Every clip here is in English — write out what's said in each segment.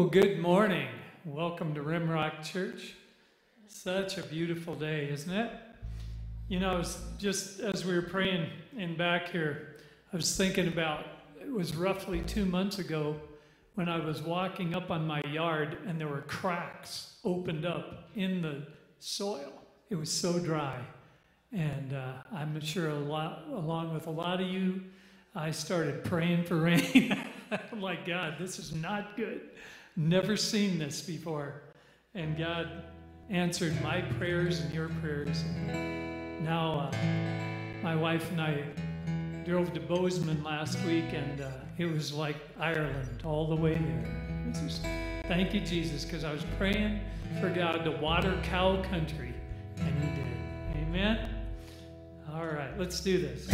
Well, good morning. Welcome to Rimrock Church. Such a beautiful day, isn't it? You know, just as we were praying in back here, I was thinking about it was roughly two months ago when I was walking up on my yard and there were cracks opened up in the soil. It was so dry. And uh, I'm sure a lot, along with a lot of you, I started praying for rain. I'm like, God, this is not good. Never seen this before. And God answered my prayers and your prayers. Now, uh, my wife and I drove to Bozeman last week, and uh, it was like Ireland all the way there. Thank you, Jesus, because I was praying for God to water cow country, and He did. Amen. All right, let's do this.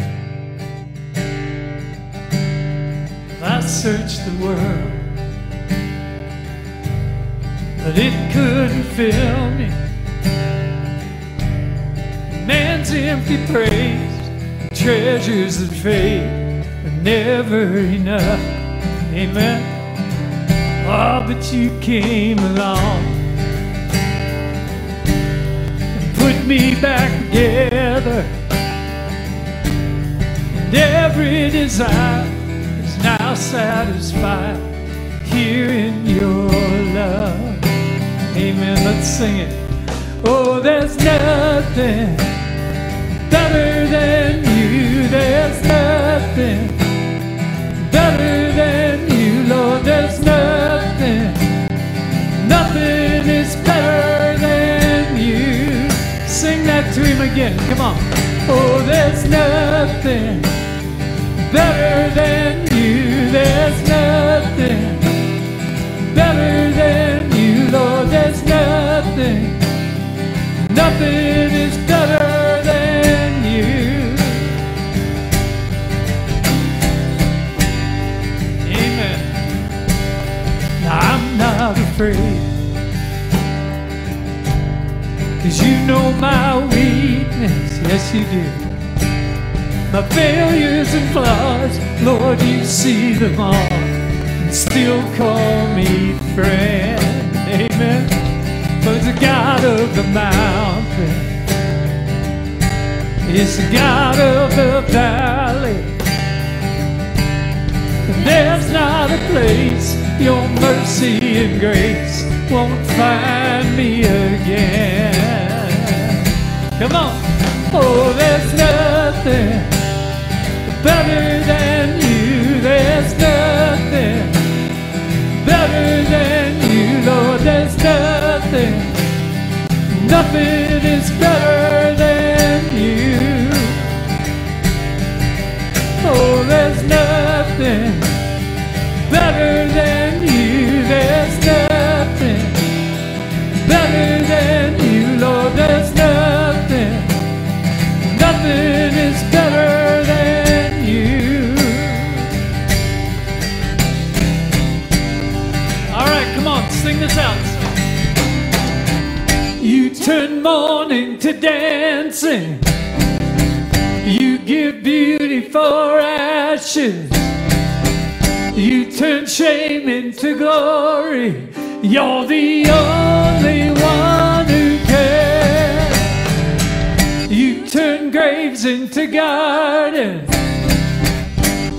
I searched the world, but it couldn't fill me. Man's empty praise, treasures that fade, are never enough. Amen. Oh, but you came along and put me back together, and every desire is now satisfied here in your love. Amen. Let's sing it. Oh, there's nothing better than you. There's nothing better than you, Lord. There's nothing, nothing is better than you. Sing that to him again. Come on. Oh, there's nothing better than you. There's nothing There's nothing, nothing is better than you. Amen. I'm not afraid. Cause you know my weakness, yes you do my failures and flaws, Lord, you see them all and still call me friend. Amen. But the God of the mountain is the God of the valley. And there's not a place your mercy and grace won't find me again. Come on. Oh, there's nothing better than you. There's nothing nothing is better to dancing. You give beauty for ashes. You turn shame into glory. You're the only one who cares. You turn graves into gardens.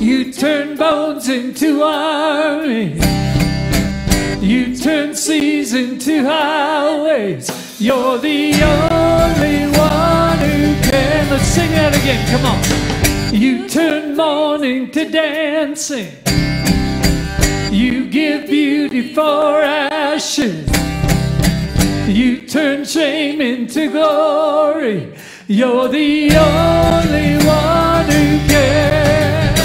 You turn bones into armies. You turn seas into highways. You're the only who can. Let's sing that again. Come on. You turn mourning to dancing. You give beauty for ashes. You turn shame into glory. You're the only one who can.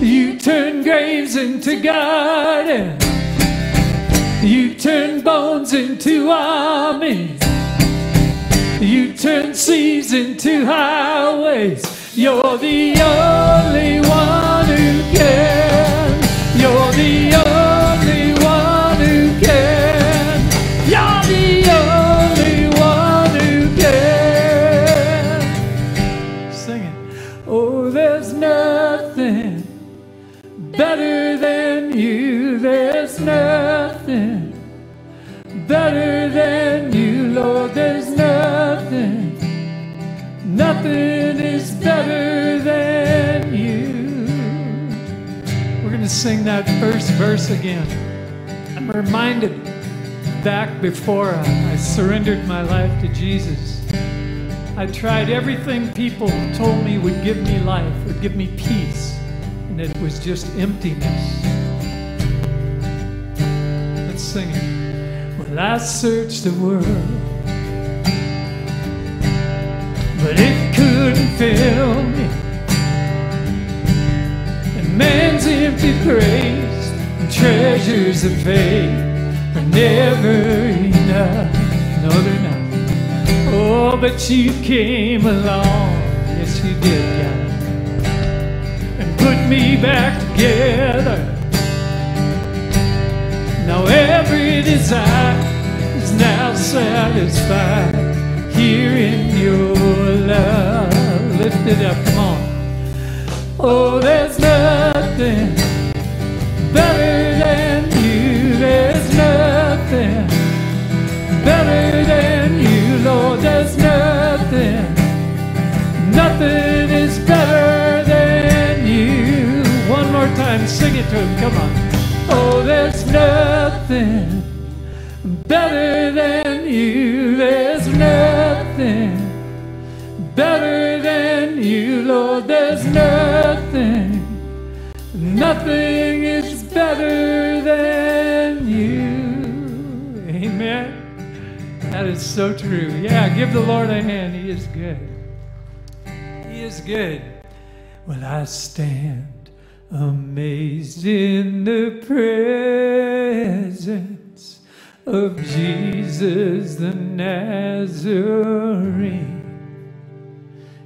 You turn graves into gardens. You turn bones into armies. Turn seas into highways. You're the only one sing that first verse again. I'm reminded back before I surrendered my life to Jesus. I tried everything people told me would give me life, would give me peace, and it was just emptiness. Let's sing it. Well, I searched the world, but it couldn't fill me. Man's empty praise and treasures of faith are never enough. No, they're not. Oh, but you came along, yes you did, God, and put me back together. Now every desire is now satisfied here in your love. Lift it up. Oh, there's nothing better than you. There's nothing better than you. Lord, there's nothing, nothing is better than you. One more time, sing it to him, come on. Oh, there's nothing better than you. There's nothing better than you, Lord. There's nothing, nothing is better than you. Amen. That is so true. Yeah, give the Lord a hand. He is good. He is good. Well, I stand amazed in the presence of Jesus the Nazarene.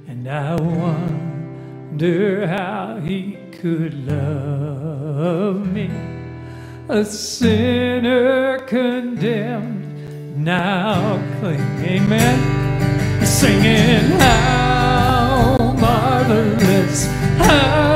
And I wonder how he could love me, a sinner condemned now cling. Amen. Singing how marvelous, how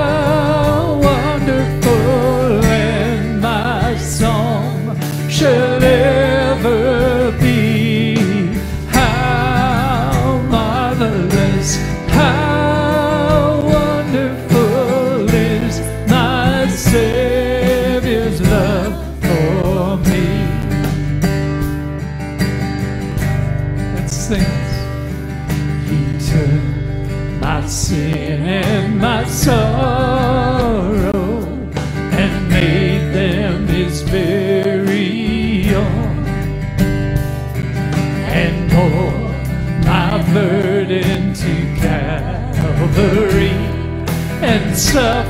and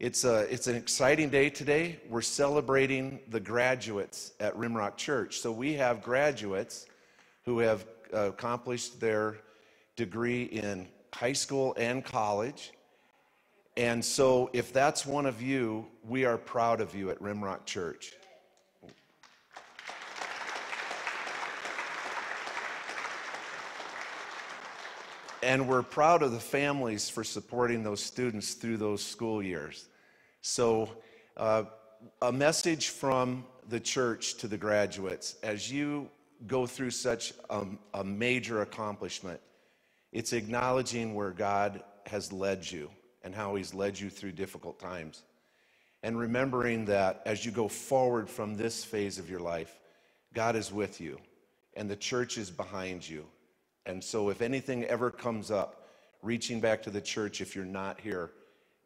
It's, a, it's an exciting day today. We're celebrating the graduates at Rimrock Church. So we have graduates who have uh, accomplished their degree in high school and college. And so, if that's one of you, we are proud of you at Rimrock Church. And we're proud of the families for supporting those students through those school years. So, uh, a message from the church to the graduates as you go through such a, a major accomplishment, it's acknowledging where God has led you and how He's led you through difficult times. And remembering that as you go forward from this phase of your life, God is with you and the church is behind you and so, if anything ever comes up, reaching back to the church if you're not here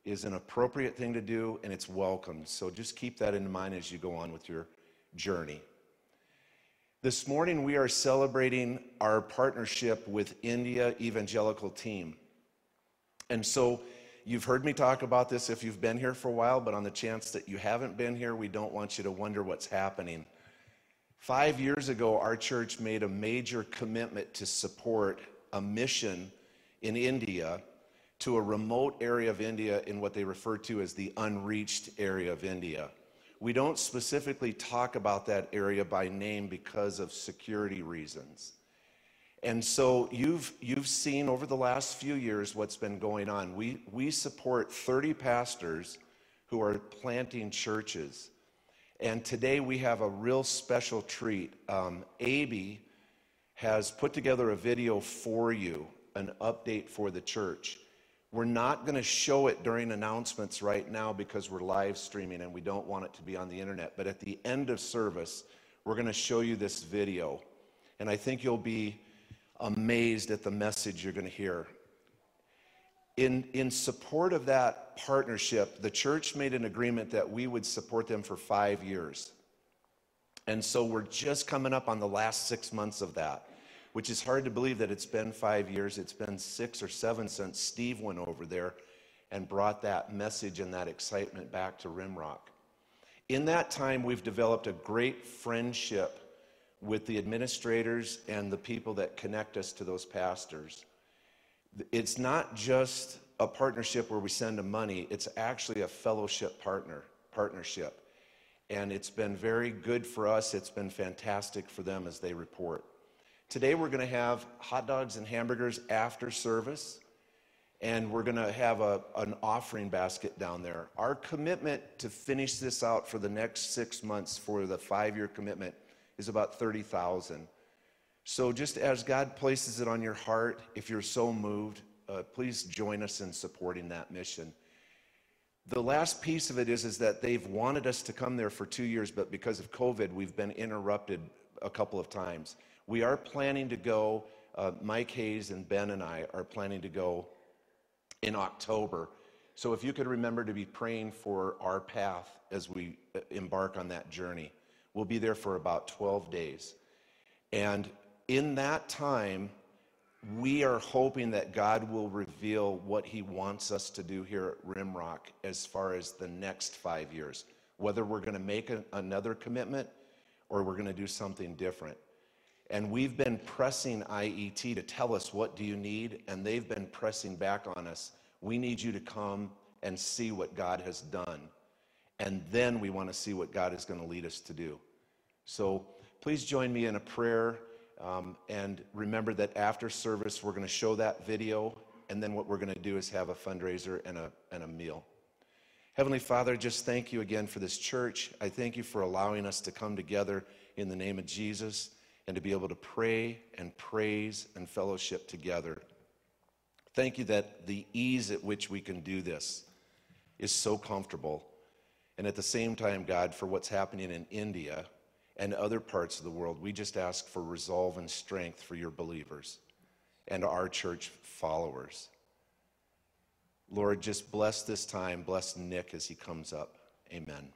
is an appropriate thing to do and it's welcomed. So, just keep that in mind as you go on with your journey. This morning, we are celebrating our partnership with India Evangelical Team. And so, you've heard me talk about this if you've been here for a while, but on the chance that you haven't been here, we don't want you to wonder what's happening. Five years ago, our church made a major commitment to support a mission in India to a remote area of India in what they refer to as the unreached area of India. We don't specifically talk about that area by name because of security reasons. And so you've, you've seen over the last few years what's been going on. We, we support 30 pastors who are planting churches and today we have a real special treat. Um, Abby has put together a video for you, an update for the church. We're not going to show it during announcements right now because we're live streaming and we don't want it to be on the internet. But at the end of service, we're going to show you this video. And I think you'll be amazed at the message you're going to hear in, in support of that partnership, the church made an agreement that we would support them for five years. And so we're just coming up on the last six months of that, which is hard to believe that it's been five years. It's been six or seven since Steve went over there and brought that message and that excitement back to Rimrock. In that time, we've developed a great friendship with the administrators and the people that connect us to those pastors it's not just a partnership where we send them money, it's actually a fellowship partner partnership. And it's been very good for us. It's been fantastic for them as they report. Today we're going to have hot dogs and hamburgers after service, and we're going to have a, an offering basket down there. Our commitment to finish this out for the next six months for the five-year commitment is about 30,000. So, just as God places it on your heart, if you're so moved, uh, please join us in supporting that mission. The last piece of it is, is that they've wanted us to come there for two years, but because of COVID, we've been interrupted a couple of times. We are planning to go, uh, Mike Hayes and Ben and I are planning to go in October. So if you could remember to be praying for our path as we uh, embark on that journey. We'll be there for about 12 days. And in that time, we are hoping that God will reveal what He wants us to do here at Rimrock as far as the next five years, whether we're going to make another commitment or we're going to do something different. And we've been pressing IET to tell us what do you need, and they've been pressing back on us. We need you to come and see what God has done. And then we want to see what God is going to lead us to do. So please join me in a prayer. Um, and remember that after service, we're going to show that video. And then what we're going to do is have a fundraiser and a, and a meal. Heavenly Father, just thank you again for this church. I thank you for allowing us to come together in the name of Jesus and to be able to pray and praise and fellowship together. Thank you that the ease at which we can do this is so comfortable. And at the same time, God, for what's happening in India and other parts of the world, we just ask for resolve and strength for your believers and our church followers. Lord, just bless this time. Bless Nick as he comes up. Amen.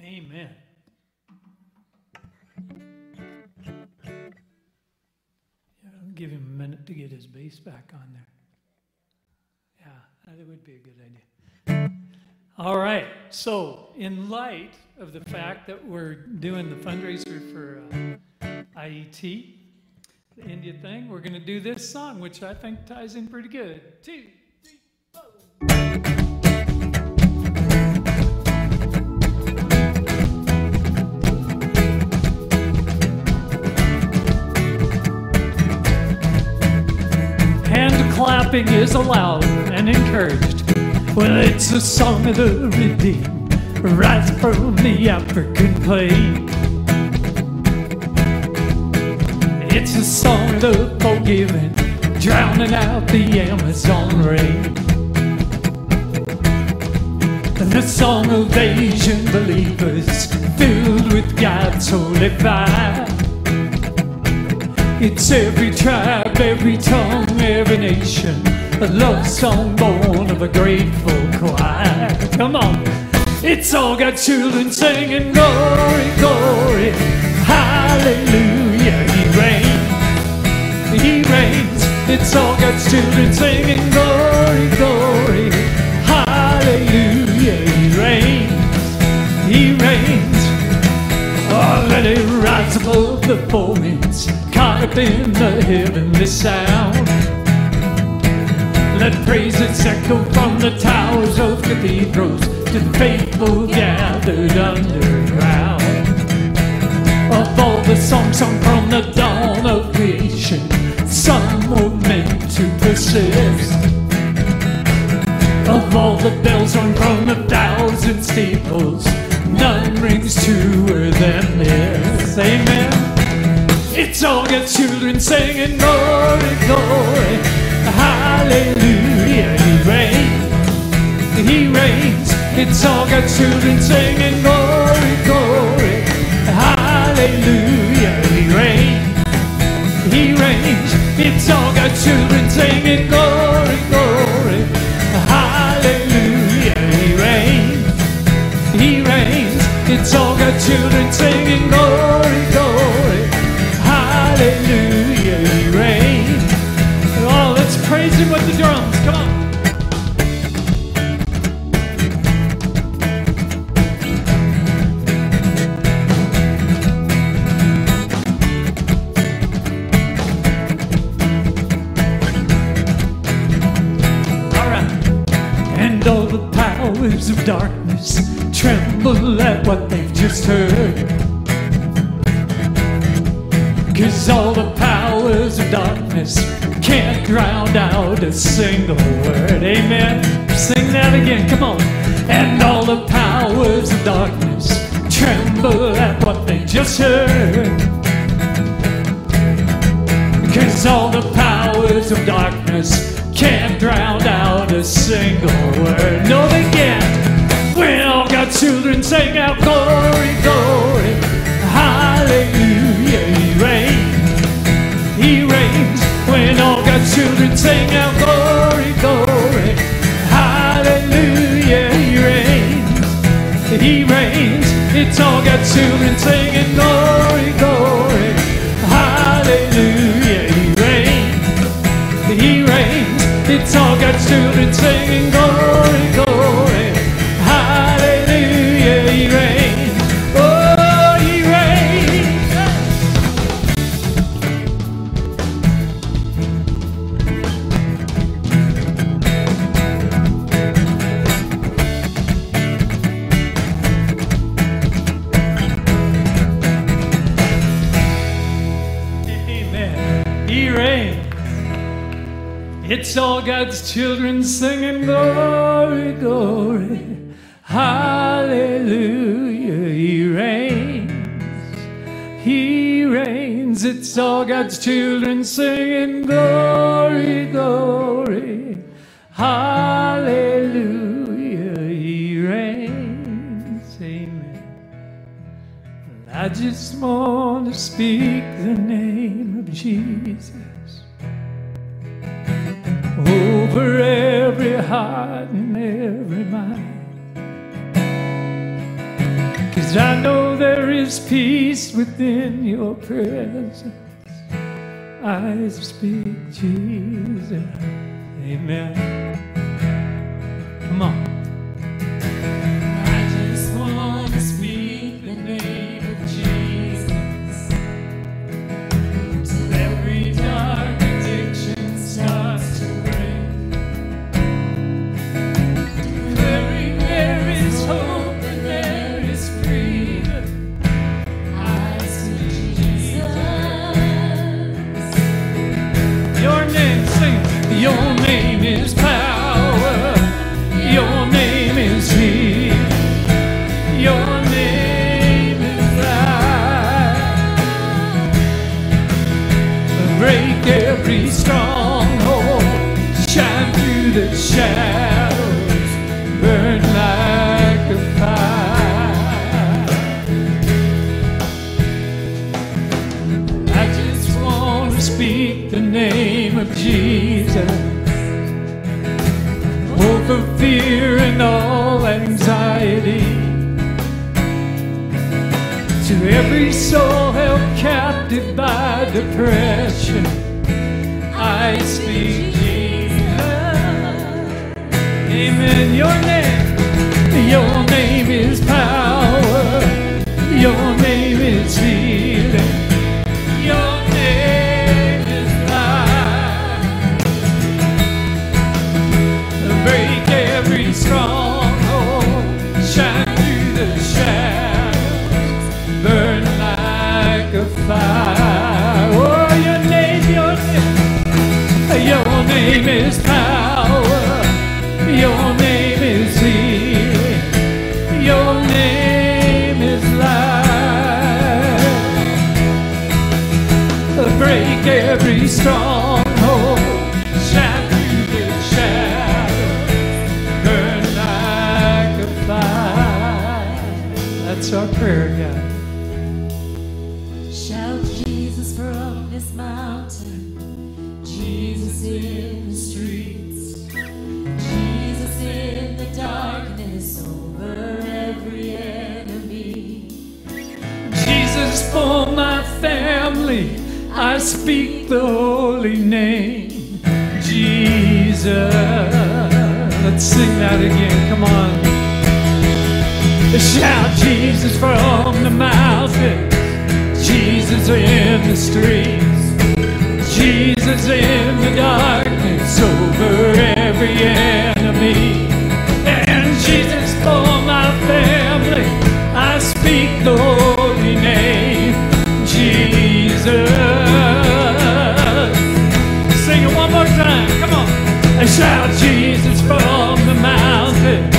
Amen. Yeah, I'll give him a minute to get his bass back on there. Yeah, that would be a good idea. All right. So, in light of the fact that we're doing the fundraiser for uh, IET, the India thing, we're going to do this song, which I think ties in pretty good. Two, three, four. Hand clapping is allowed and encouraged. Well, it's a song of the redeemed, right from the African plain. It's a song of the forgiven, drowning out the Amazon rain. And the song of Asian believers, filled with God's holy fire. It's every tribe, every tongue, every nation, a love song born of a grateful choir. Come on. It's all got children singing glory, glory, hallelujah, he reigns, he reigns. It's all got children singing glory, glory, hallelujah, he reigns, he reigns. Oh, let it rise above the foamings, caught up in the heavenly sound. Let praises echo from the towers of cathedrals to the faithful gathered underground. Of all the songs sung from the dawn of creation, some were meant to persist. Of all the bells rung from a thousand steeples, none rings truer than this. Amen. It's all got children singing glory, glory, hallelujah. He reigns, he reigns. It's all got children singing glory, glory, hallelujah. He reigns, he reigns. It's all got children singing glory, glory, hallelujah. He reigns, he reigns. It's all got children singing glory, glory, can't drown out a single word. Amen. Sing that again. Come on. And all the powers of darkness tremble at what they just heard. Cause all the powers of darkness can't drown out a single word. No, they can't. We all got children sing out glory, glory, hallelujah. When all got children sing out glory, glory, hallelujah. He reigns, he reigns. It's all got children singing glory, glory, hallelujah. He reigns, he reigns. It's all got children singing peace within your presence. I speak, Jesus. Amen. I speak the holy name, Jesus. Let's sing that again. Come on. Shout Jesus from the mountains, Jesus in the streets, Jesus in the darkness over every enemy. Shout Jesus from the mountains,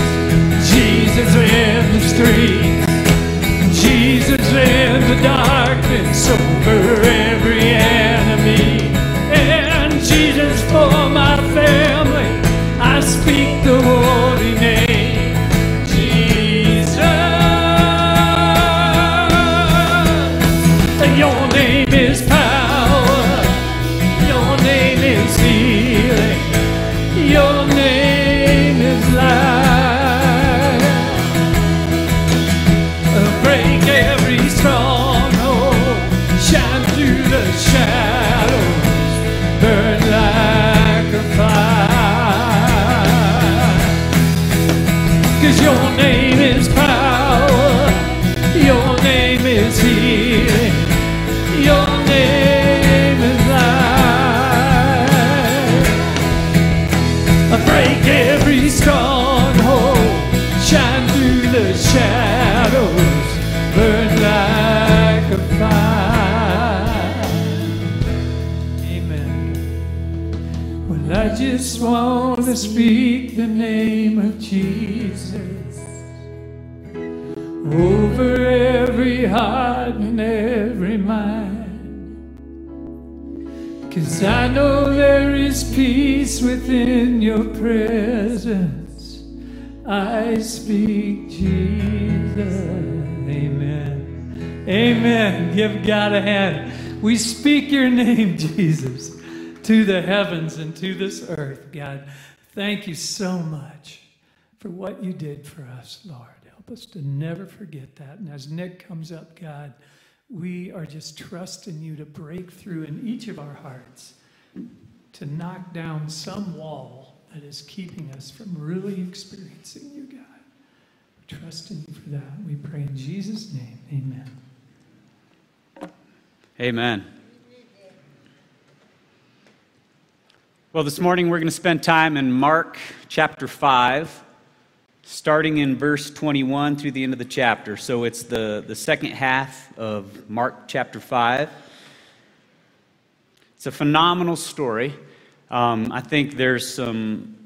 Jesus in the streets, Jesus in the darkness. Over name of Jesus over every heart and every mind. Cause I know there is peace within your presence. I speak Jesus. Amen. Amen. Give God a hand. We speak your name, Jesus, to the heavens and to this earth, God. Thank you so much for what you did for us, Lord. Help us to never forget that. And as Nick comes up, God, we are just trusting you to break through in each of our hearts, to knock down some wall that is keeping us from really experiencing you, God. We're trusting you for that. We pray in Jesus' name. Amen. Amen. Well, this morning we're going to spend time in Mark chapter 5, starting in verse 21 through the end of the chapter. So it's the, the second half of Mark chapter 5. It's a phenomenal story. Um, I think there's some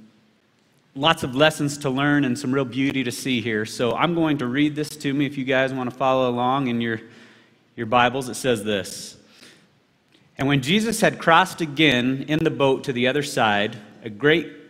lots of lessons to learn and some real beauty to see here. So I'm going to read this to me if you guys want to follow along in your, your Bibles. It says this. And when Jesus had crossed again in the boat to the other side, a great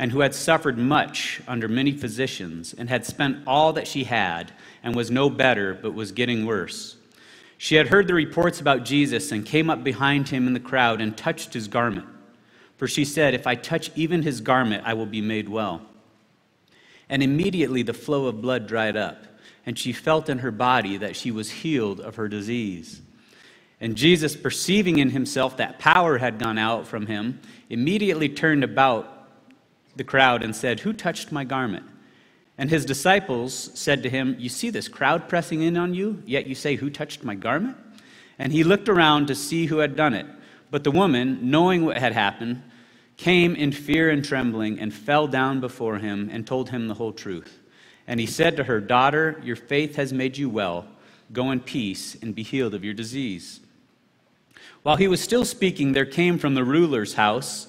and who had suffered much under many physicians, and had spent all that she had, and was no better, but was getting worse. She had heard the reports about Jesus, and came up behind him in the crowd, and touched his garment. For she said, If I touch even his garment, I will be made well. And immediately the flow of blood dried up, and she felt in her body that she was healed of her disease. And Jesus, perceiving in himself that power had gone out from him, immediately turned about the crowd and said, Who touched my garment? And his disciples said to him, You see this crowd pressing in on you, yet you say, Who touched my garment? And he looked around to see who had done it. But the woman, knowing what had happened, came in fear and trembling and fell down before him and told him the whole truth. And he said to her, Daughter, your faith has made you well. Go in peace and be healed of your disease. While he was still speaking, there came from the ruler's house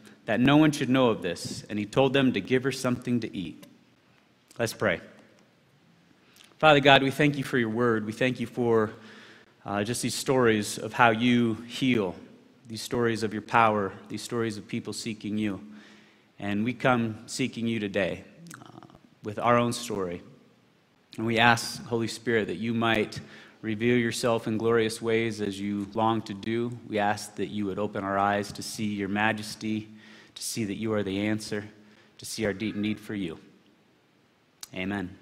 that no one should know of this, and he told them to give her something to eat. Let's pray. Father God, we thank you for your word. We thank you for uh, just these stories of how you heal, these stories of your power, these stories of people seeking you. And we come seeking you today uh, with our own story. And we ask, Holy Spirit, that you might reveal yourself in glorious ways as you long to do. We ask that you would open our eyes to see your majesty to see that you are the answer, to see our deep need for you. Amen.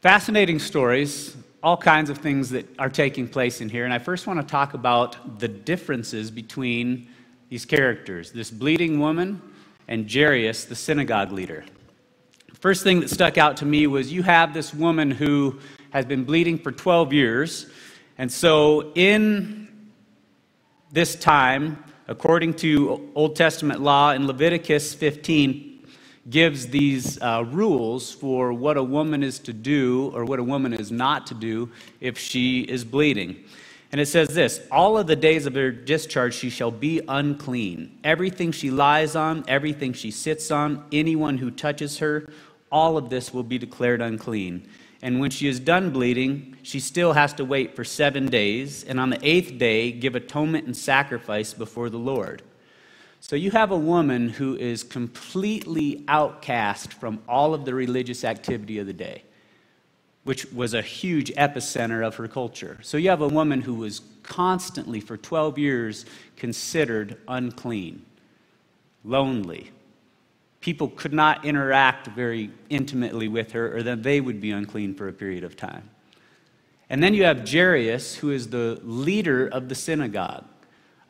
Fascinating stories, all kinds of things that are taking place in here. And I first want to talk about the differences between these characters this bleeding woman and Jairus, the synagogue leader. First thing that stuck out to me was you have this woman who has been bleeding for 12 years. And so, in this time, according to Old Testament law in Leviticus 15, gives these uh, rules for what a woman is to do or what a woman is not to do if she is bleeding. And it says this All of the days of her discharge she shall be unclean. Everything she lies on, everything she sits on, anyone who touches her, all of this will be declared unclean. And when she is done bleeding, she still has to wait for seven days, and on the eighth day, give atonement and sacrifice before the Lord. So you have a woman who is completely outcast from all of the religious activity of the day, which was a huge epicenter of her culture. So you have a woman who was constantly, for 12 years, considered unclean, lonely, people could not interact very intimately with her, or that they would be unclean for a period of time. And then you have Jairus, who is the leader of the synagogue,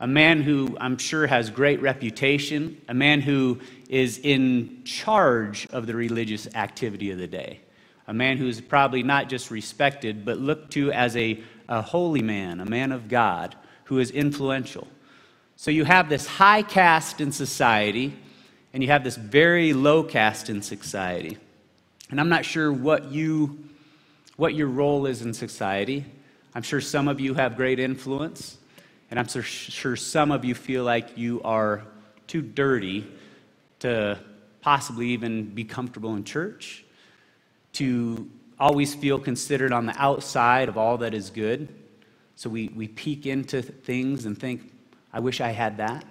a man who I'm sure has great reputation, a man who is in charge of the religious activity of the day, a man who is probably not just respected, but looked to as a, a holy man, a man of God, who is influential. So you have this high caste in society and you have this very low caste in society. And I'm not sure what you what your role is in society. I'm sure some of you have great influence, and I'm sure some of you feel like you are too dirty to possibly even be comfortable in church, to always feel considered on the outside of all that is good. So we, we peek into things and think, I wish I had that.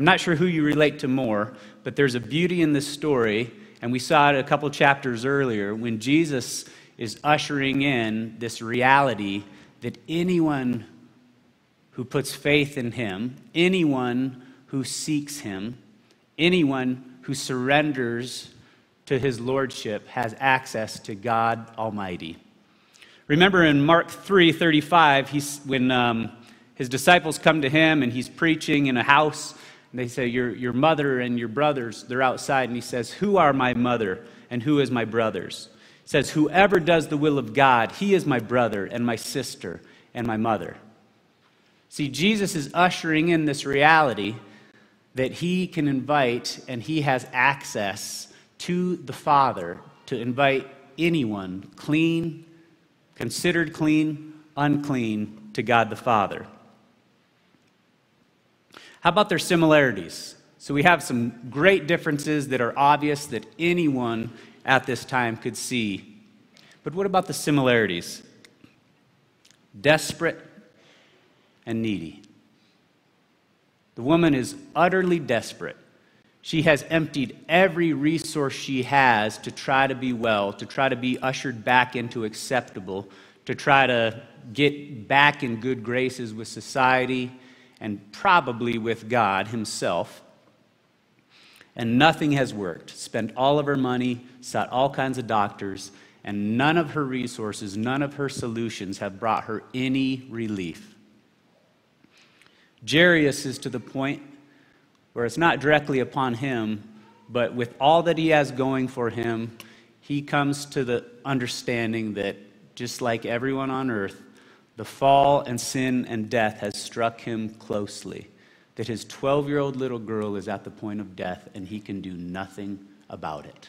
I'm not sure who you relate to more, but there's a beauty in this story, and we saw it a couple chapters earlier when Jesus is ushering in this reality that anyone who puts faith in him, anyone who seeks him, anyone who surrenders to his lordship has access to God Almighty. Remember in Mark 3:35, he's when um, his disciples come to him and he's preaching in a house and they say, your, your mother and your brothers, they're outside. And he says, Who are my mother and who is my brothers? He says, Whoever does the will of God, he is my brother and my sister and my mother. See, Jesus is ushering in this reality that he can invite and he has access to the Father to invite anyone, clean, considered clean, unclean, to God the Father. How about their similarities? So we have some great differences that are obvious that anyone at this time could see. But what about the similarities? Desperate and needy. The woman is utterly desperate. She has emptied every resource she has to try to be well, to try to be ushered back into acceptable, to try to get back in good graces with society and probably with God Himself. And nothing has worked. Spent all of her money, sought all kinds of doctors, and none of her resources, none of her solutions have brought her any relief. Jairus is to the point where it's not directly upon him, but with all that he has going for him, he comes to the understanding that just like everyone on earth, the fall and sin and death has struck him closely, that his 12 year old little girl is at the point of death and he can do nothing about it.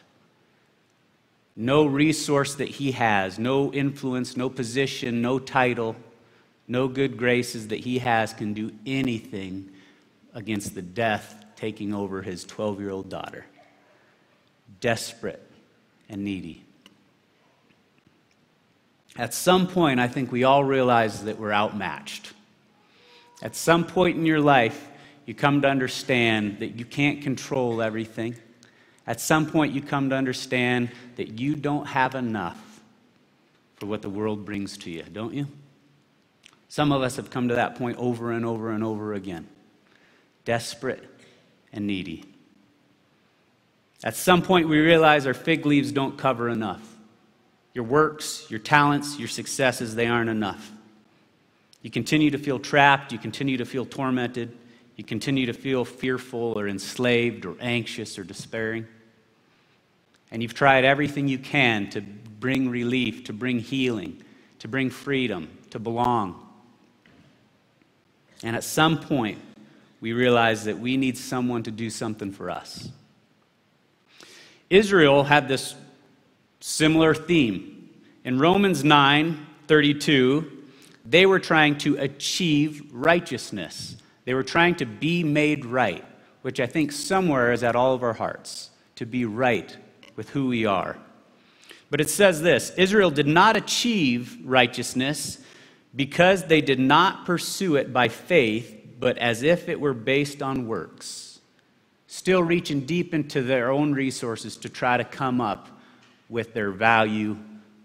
No resource that he has, no influence, no position, no title, no good graces that he has can do anything against the death taking over his 12 year old daughter. Desperate and needy. At some point, I think we all realize that we're outmatched. At some point in your life, you come to understand that you can't control everything. At some point, you come to understand that you don't have enough for what the world brings to you, don't you? Some of us have come to that point over and over and over again desperate and needy. At some point, we realize our fig leaves don't cover enough. Your works, your talents, your successes, they aren't enough. You continue to feel trapped. You continue to feel tormented. You continue to feel fearful or enslaved or anxious or despairing. And you've tried everything you can to bring relief, to bring healing, to bring freedom, to belong. And at some point, we realize that we need someone to do something for us. Israel had this similar theme. In Romans 9 32, they were trying to achieve righteousness. They were trying to be made right, which I think somewhere is at all of our hearts, to be right with who we are. But it says this Israel did not achieve righteousness because they did not pursue it by faith, but as if it were based on works, still reaching deep into their own resources to try to come up with their value,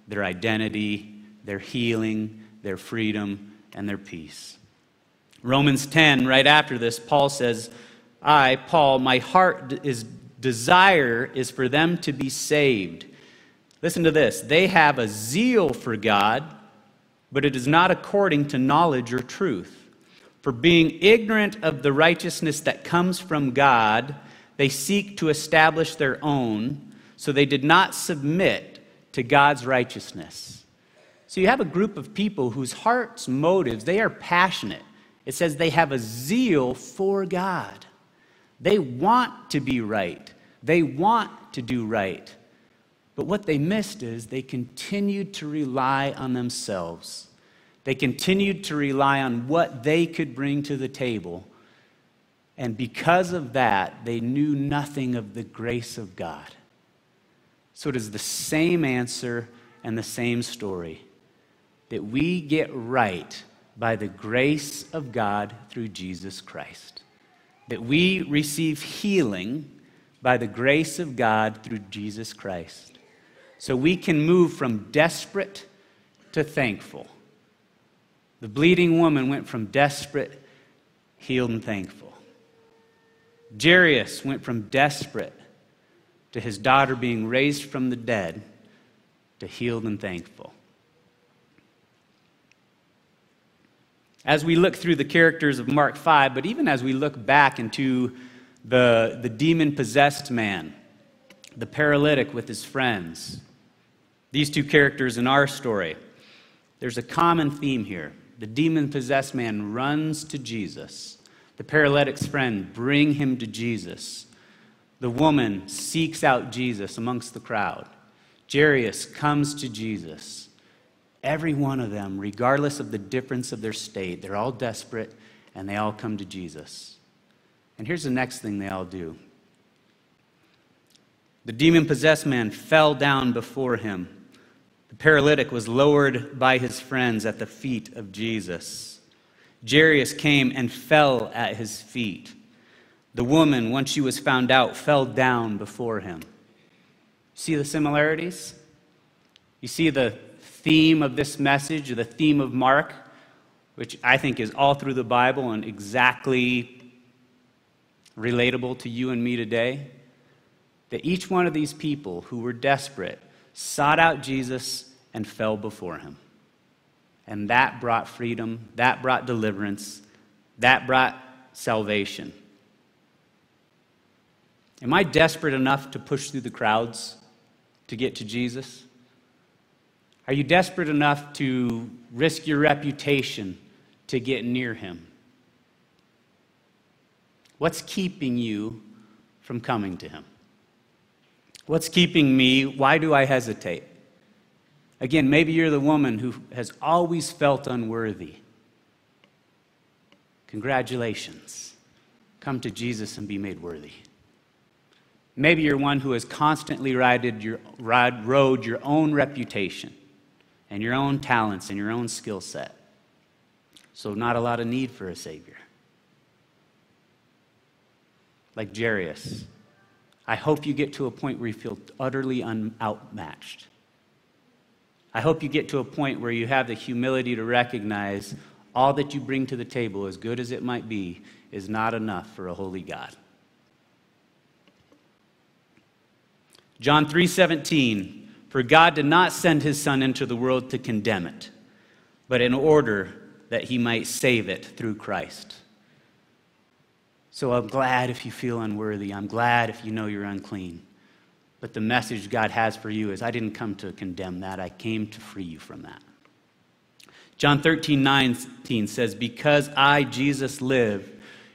their identity, their healing, their freedom, and their peace. Romans 10, right after this, Paul says, I, Paul, my heart is desire is for them to be saved. Listen to this. They have a zeal for God, but it is not according to knowledge or truth. For being ignorant of the righteousness that comes from God, they seek to establish their own, so they did not submit to God's righteousness. So you have a group of people whose hearts, motives, they are passionate. It says they have a zeal for God. They want to be right. They want to do right. But what they missed is they continued to rely on themselves. They continued to rely on what they could bring to the table. And because of that, they knew nothing of the grace of God. So it is the same answer and the same story that we get right by the grace of God through Jesus Christ. That we receive healing by the grace of God through Jesus Christ. So we can move from desperate to thankful. The bleeding woman went from desperate, healed, and thankful. Jairus went from desperate to his daughter being raised from the dead to healed and thankful. as we look through the characters of Mark 5, but even as we look back into the, the demon possessed man, the paralytic with his friends, these two characters in our story, there's a common theme here. The demon possessed man runs to Jesus. The paralytic's friend bring him to Jesus. The woman seeks out Jesus amongst the crowd. Jairus comes to Jesus. Every one of them, regardless of the difference of their state, they're all desperate and they all come to Jesus. And here's the next thing they all do the demon possessed man fell down before him. The paralytic was lowered by his friends at the feet of Jesus. Jairus came and fell at his feet. The woman, once she was found out, fell down before him. See the similarities? You see the theme of this message, the theme of Mark, which I think is all through the Bible and exactly relatable to you and me today, that each one of these people who were desperate sought out Jesus and fell before him. And that brought freedom, that brought deliverance, that brought salvation. Am I desperate enough to push through the crowds to get to Jesus? Are you desperate enough to risk your reputation to get near him? What's keeping you from coming to him? What's keeping me? Why do I hesitate? Again, maybe you're the woman who has always felt unworthy. Congratulations. Come to Jesus and be made worthy. Maybe you're one who has constantly rided your, rode your own reputation and your own talents and your own skill set. So, not a lot of need for a Savior. Like Jairus, I hope you get to a point where you feel utterly un- outmatched. I hope you get to a point where you have the humility to recognize all that you bring to the table, as good as it might be, is not enough for a holy God. John 3:17 for God did not send his Son into the world to condemn it, but in order that he might save it through Christ. So I'm glad if you feel unworthy. I'm glad if you know you're unclean. But the message God has for you is I didn't come to condemn that, I came to free you from that. John 13, 19 says, Because I, Jesus, live,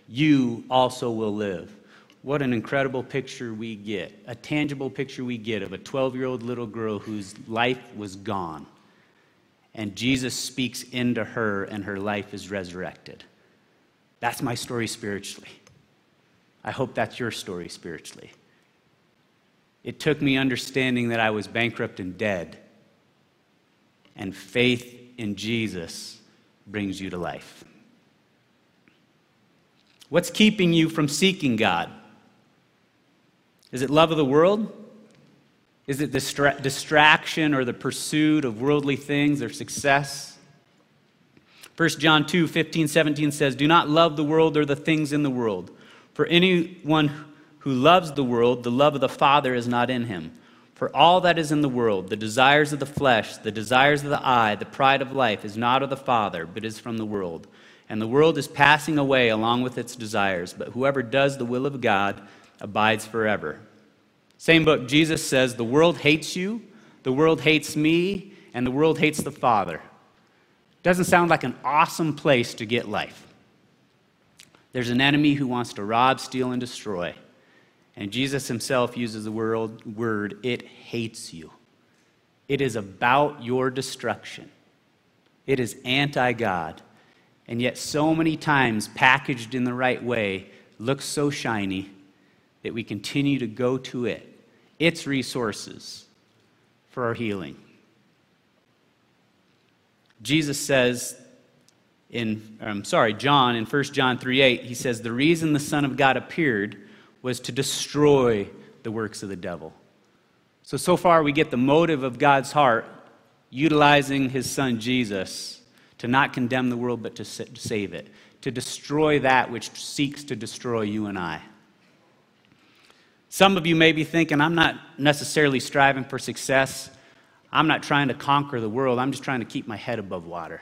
you also will live. What an incredible picture we get, a tangible picture we get of a 12 year old little girl whose life was gone. And Jesus speaks into her, and her life is resurrected. That's my story spiritually. I hope that's your story spiritually. It took me understanding that I was bankrupt and dead, and faith in Jesus brings you to life. What's keeping you from seeking God? Is it love of the world? Is it distra- distraction or the pursuit of worldly things or success? 1 John 2 15, 17 says, Do not love the world or the things in the world. For anyone who loves the world, the love of the Father is not in him. For all that is in the world, the desires of the flesh, the desires of the eye, the pride of life, is not of the Father, but is from the world. And the world is passing away along with its desires, but whoever does the will of God abides forever. Same book, Jesus says, The world hates you, the world hates me, and the world hates the Father. Doesn't sound like an awesome place to get life. There's an enemy who wants to rob, steal, and destroy. And Jesus himself uses the word, word it hates you. It is about your destruction. It is anti God. And yet, so many times, packaged in the right way, looks so shiny that we continue to go to it, its resources, for our healing. Jesus says in, I'm sorry, John, in 1 John 3 8, he says, The reason the Son of God appeared was to destroy the works of the devil. So, so far, we get the motive of God's heart utilizing his son Jesus to not condemn the world, but to save it, to destroy that which seeks to destroy you and I. Some of you may be thinking, I'm not necessarily striving for success. I'm not trying to conquer the world. I'm just trying to keep my head above water.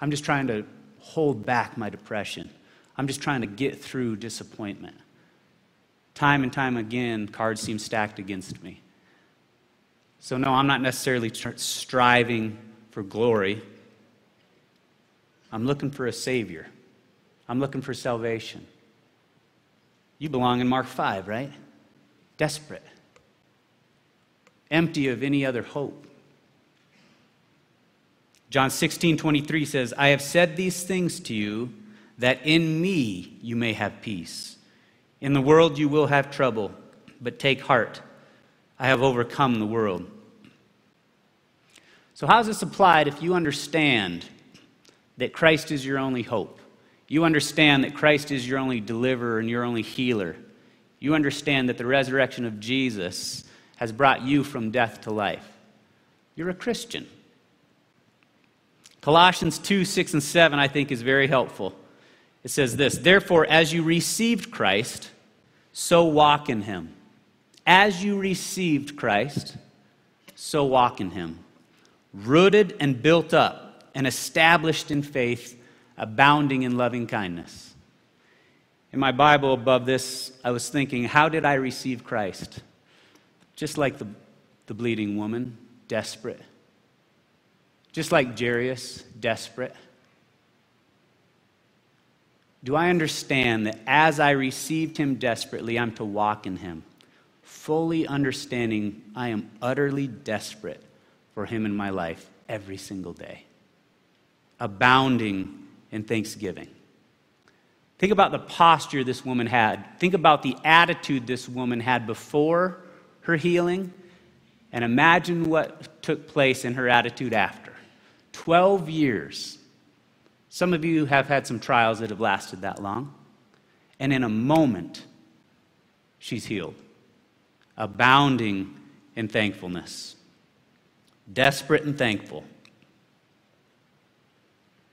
I'm just trying to hold back my depression. I'm just trying to get through disappointment. Time and time again, cards seem stacked against me. So, no, I'm not necessarily striving for glory. I'm looking for a Savior. I'm looking for salvation. You belong in Mark 5, right? Desperate, empty of any other hope. John 16, 23 says, I have said these things to you that in me you may have peace. In the world you will have trouble, but take heart. I have overcome the world. So, how is this applied if you understand that Christ is your only hope? You understand that Christ is your only deliverer and your only healer. You understand that the resurrection of Jesus has brought you from death to life. You're a Christian. Colossians 2 6 and 7, I think, is very helpful. It says this Therefore, as you received Christ, so walk in him. As you received Christ, so walk in him. Rooted and built up and established in faith, abounding in loving kindness. In my Bible above this, I was thinking, how did I receive Christ? Just like the, the bleeding woman, desperate. Just like Jairus, desperate. Do I understand that as I received him desperately, I'm to walk in him, fully understanding I am utterly desperate for him in my life every single day, abounding in thanksgiving? Think about the posture this woman had. Think about the attitude this woman had before her healing, and imagine what took place in her attitude after. 12 years some of you have had some trials that have lasted that long. And in a moment, she's healed, abounding in thankfulness, desperate and thankful.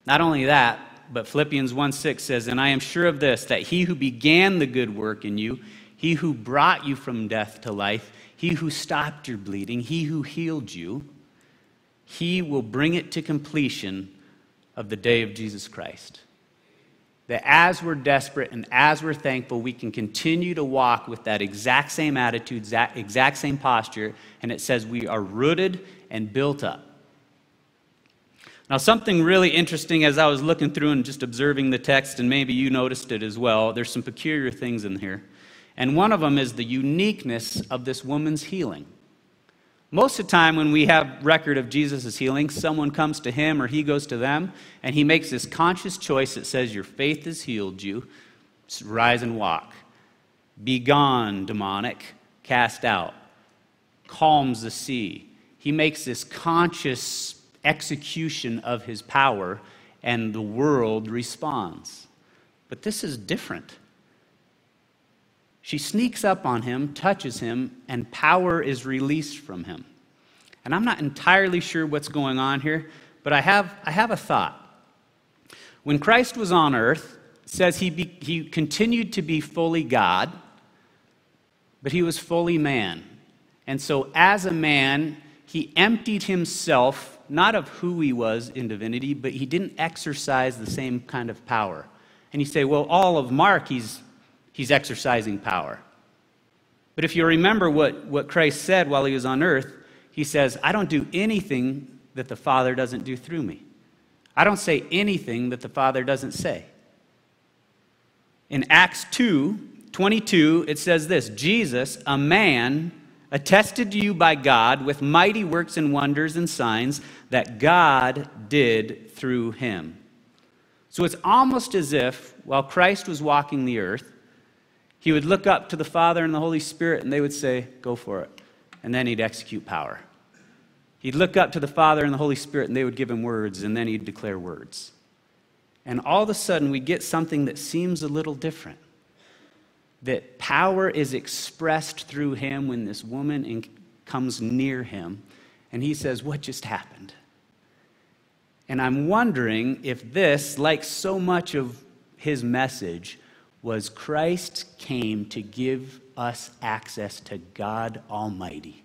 Not only that, but Philippians 1 6 says, And I am sure of this, that he who began the good work in you, he who brought you from death to life, he who stopped your bleeding, he who healed you, he will bring it to completion of the day of Jesus Christ. That as we're desperate and as we're thankful, we can continue to walk with that exact same attitude, exact same posture, and it says we are rooted and built up. Now, something really interesting as I was looking through and just observing the text, and maybe you noticed it as well, there's some peculiar things in here. And one of them is the uniqueness of this woman's healing. Most of the time, when we have record of Jesus' healing, someone comes to him or he goes to them, and he makes this conscious choice that says, Your faith has healed you. Rise and walk. Be gone, demonic, cast out. Calms the sea. He makes this conscious execution of his power, and the world responds. But this is different. She sneaks up on him, touches him, and power is released from him. And I'm not entirely sure what's going on here, but I have, I have a thought. When Christ was on earth, says he, be, he continued to be fully God, but he was fully man. And so, as a man, he emptied himself, not of who he was in divinity, but he didn't exercise the same kind of power. And you say, well, all of Mark, he's he's exercising power. But if you remember what, what Christ said while he was on earth, he says, I don't do anything that the Father doesn't do through me. I don't say anything that the Father doesn't say. In Acts 2 22, it says this Jesus, a man, attested to you by God with mighty works and wonders and signs that God did through him. So it's almost as if while Christ was walking the earth, he would look up to the Father and the Holy Spirit and they would say, Go for it. And then he'd execute power. He'd look up to the Father and the Holy Spirit and they would give him words and then he'd declare words. And all of a sudden we get something that seems a little different. That power is expressed through him when this woman comes near him and he says, What just happened? And I'm wondering if this, like so much of his message, was Christ came to give us access to God Almighty.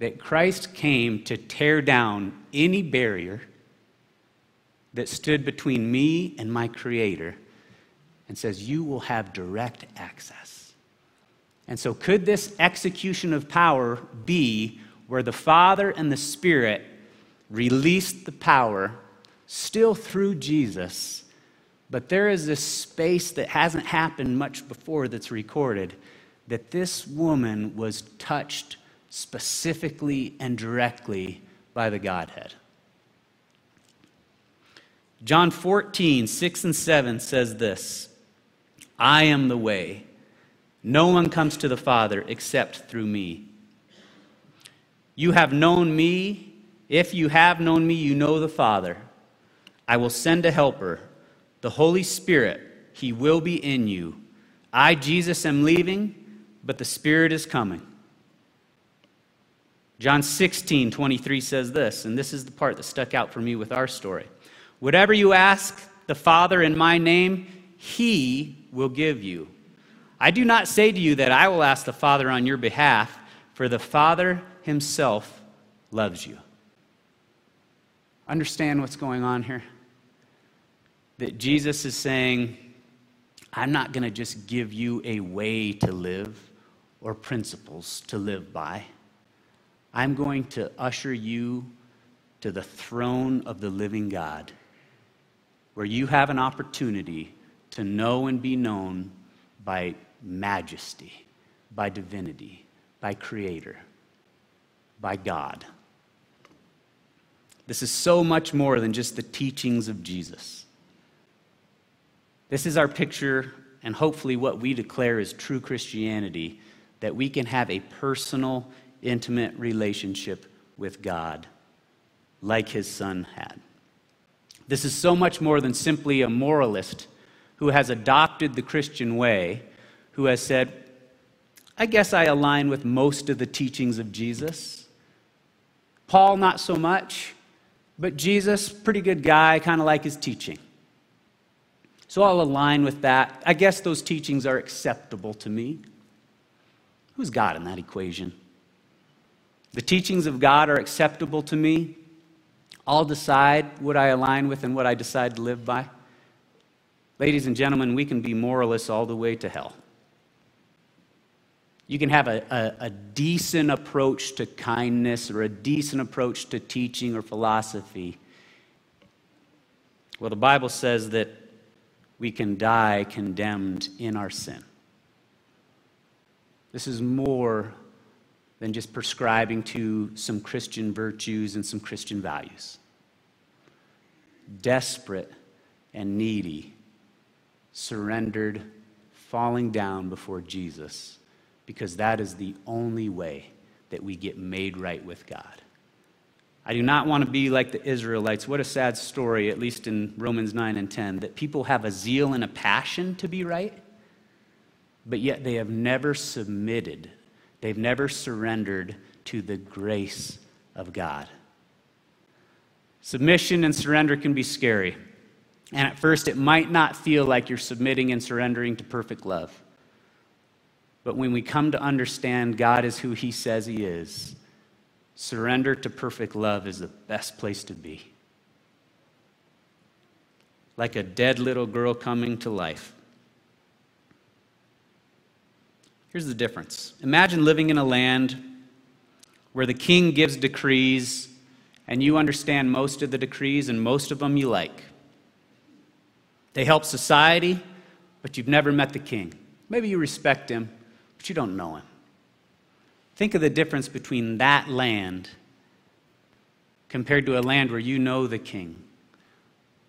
That Christ came to tear down any barrier that stood between me and my Creator and says, You will have direct access. And so, could this execution of power be where the Father and the Spirit released the power still through Jesus? But there is this space that hasn't happened much before that's recorded that this woman was touched specifically and directly by the Godhead. John 14, 6 and 7 says this I am the way. No one comes to the Father except through me. You have known me. If you have known me, you know the Father. I will send a helper the Holy Spirit, He will be in you. I, Jesus, am leaving, but the Spirit is coming. John 16, 23 says this, and this is the part that stuck out for me with our story. Whatever you ask the Father in my name, He will give you. I do not say to you that I will ask the Father on your behalf, for the Father Himself loves you. Understand what's going on here? that Jesus is saying, I'm not going to just give you a way to live or principles to live by. I'm going to usher you to the throne of the living God, where you have an opportunity to know and be known by majesty, by divinity, by Creator, by God. This is so much more than just the teachings of Jesus. This is our picture, and hopefully, what we declare is true Christianity that we can have a personal, intimate relationship with God like his son had. This is so much more than simply a moralist who has adopted the Christian way, who has said, I guess I align with most of the teachings of Jesus. Paul, not so much, but Jesus, pretty good guy, kind of like his teaching. So I'll align with that. I guess those teachings are acceptable to me. Who's God in that equation? The teachings of God are acceptable to me. I'll decide what I align with and what I decide to live by. Ladies and gentlemen, we can be moralists all the way to hell. You can have a, a, a, decent approach to kindness or a decent approach to teaching or philosophy. Well, the Bible says that we can die condemned in our sin. This is more than just prescribing to some Christian virtues and some Christian values. Desperate and needy, surrendered, falling down before Jesus, because that is the only way that we get made right with God. I do not want to be like the Israelites. What a sad story, at least in Romans 9 and 10, that people have a zeal and a passion to be right, but yet they have never submitted, they've never surrendered to the grace of God. Submission and surrender can be scary. And at first, it might not feel like you're submitting and surrendering to perfect love. But when we come to understand God is who He says He is, surrender to perfect love is the best place to be. Like a dead little girl coming to life. Here's the difference imagine living in a land where the king gives decrees and you understand most of the decrees and most of them you like. They help society, but you've never met the king. Maybe you respect him, but you don't know him. Think of the difference between that land compared to a land where you know the king,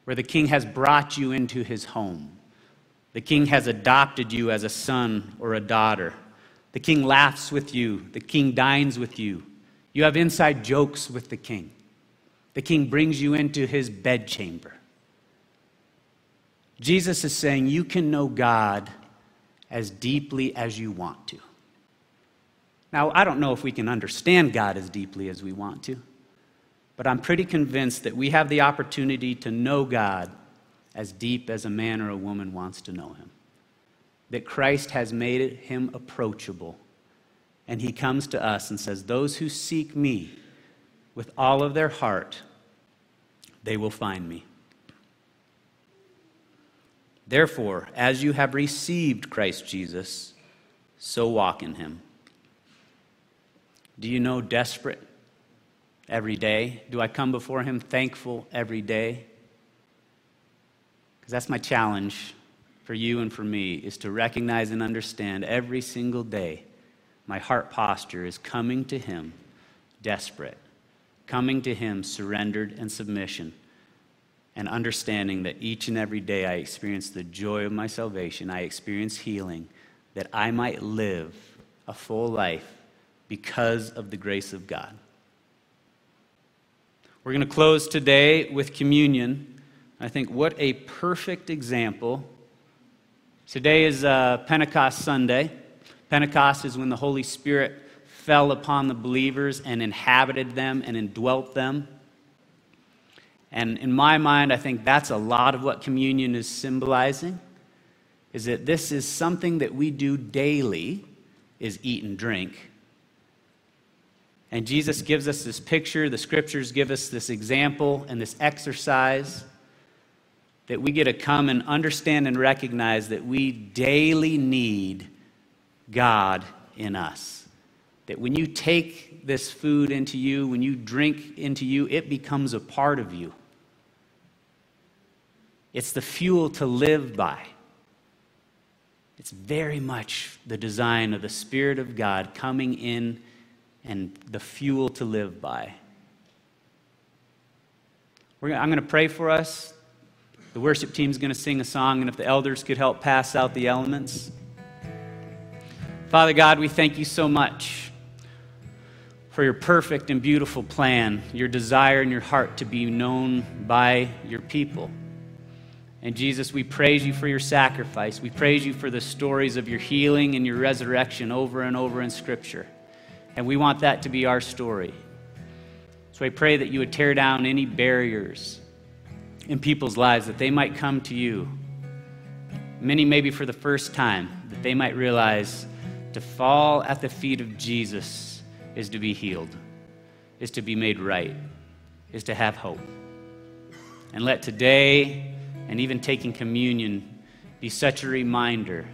where the king has brought you into his home. The king has adopted you as a son or a daughter. The king laughs with you. The king dines with you. You have inside jokes with the king. The king brings you into his bedchamber. Jesus is saying you can know God as deeply as you want to. Now, I don't know if we can understand God as deeply as we want to, but I'm pretty convinced that we have the opportunity to know God as deep as a man or a woman wants to know him. That Christ has made him approachable, and he comes to us and says, Those who seek me with all of their heart, they will find me. Therefore, as you have received Christ Jesus, so walk in him. Do you know desperate every day? Do I come before him thankful every day? Because that's my challenge for you and for me is to recognize and understand every single day my heart posture is coming to him desperate, coming to him surrendered and submission and understanding that each and every day I experience the joy of my salvation, I experience healing, that I might live a full life because of the grace of God. We're going to close today with communion. I think what a perfect example. Today is uh, Pentecost Sunday. Pentecost is when the Holy Spirit fell upon the believers and inhabited them and indwelt them. And in my mind, I think that's a lot of what communion is symbolizing is that this is something that we do daily is eat and drink. And Jesus gives us this picture, the scriptures give us this example and this exercise that we get to come and understand and recognize that we daily need God in us. That when you take this food into you, when you drink into you, it becomes a part of you. It's the fuel to live by. It's very much the design of the Spirit of God coming in and the fuel to live by. I'm going to pray for us. The worship team is going to sing a song, and if the elders could help pass out the elements. Father God, we thank you so much for your perfect and beautiful plan, your desire in your heart to be known by your people. And Jesus, we praise you for your sacrifice. We praise you for the stories of your healing and your resurrection over and over in Scripture. And we want that to be our story. So I pray that you would tear down any barriers in people's lives, that they might come to you. Many, maybe for the first time, that they might realize to fall at the feet of Jesus is to be healed, is to be made right, is to have hope. And let today, and even taking communion be such a reminder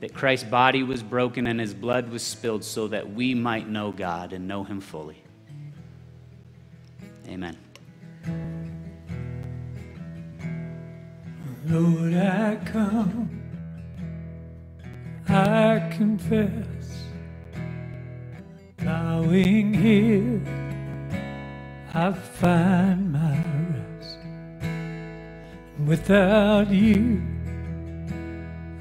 that Christ's body was broken and his blood was spilled so that we might know God and know him fully. Amen. Lord, I come, I confess bowing here, I find. Without you,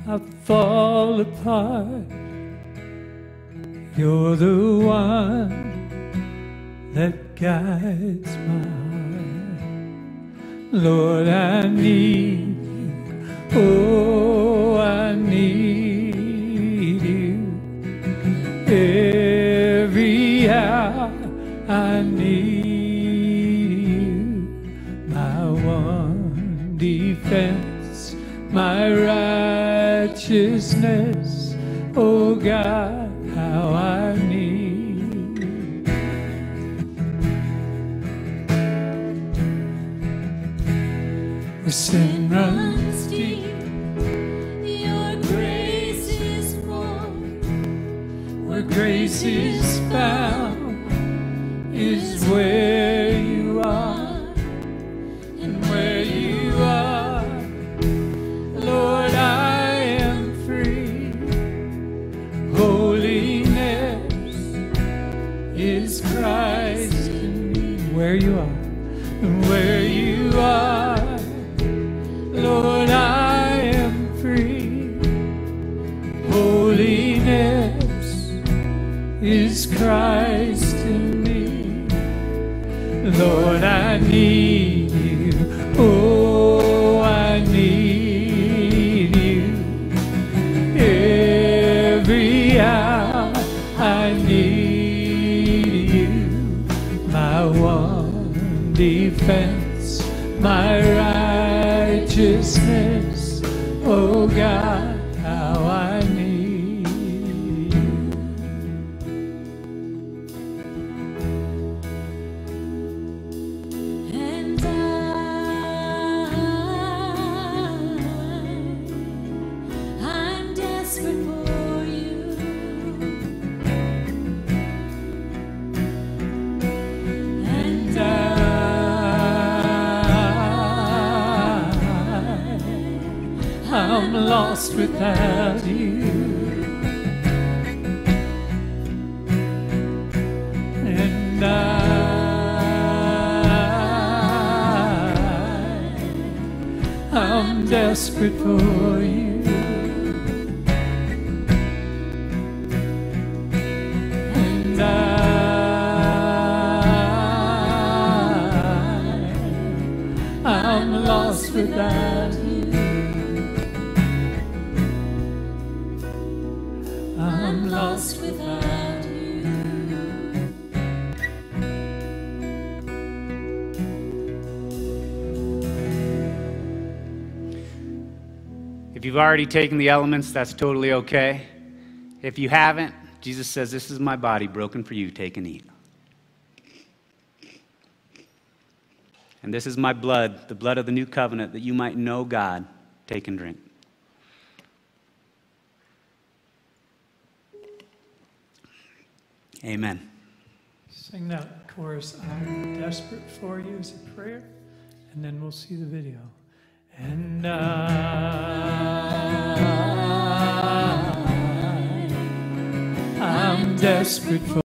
I fall apart. You're the one that guides my heart. Lord, I need you. Oh, I need you. Every hour I need my righteousness. Oh God, how I need The sin runs deep, Your grace is more. where grace is found, Oh God, how I already taken the elements, that's totally okay. If you haven't, Jesus says, This is my body broken for you. Take and eat. And this is my blood, the blood of the new covenant, that you might know God. Take and drink. Amen. Sing that chorus, I'm desperate for you as a prayer, and then we'll see the video. And I, I'm desperate for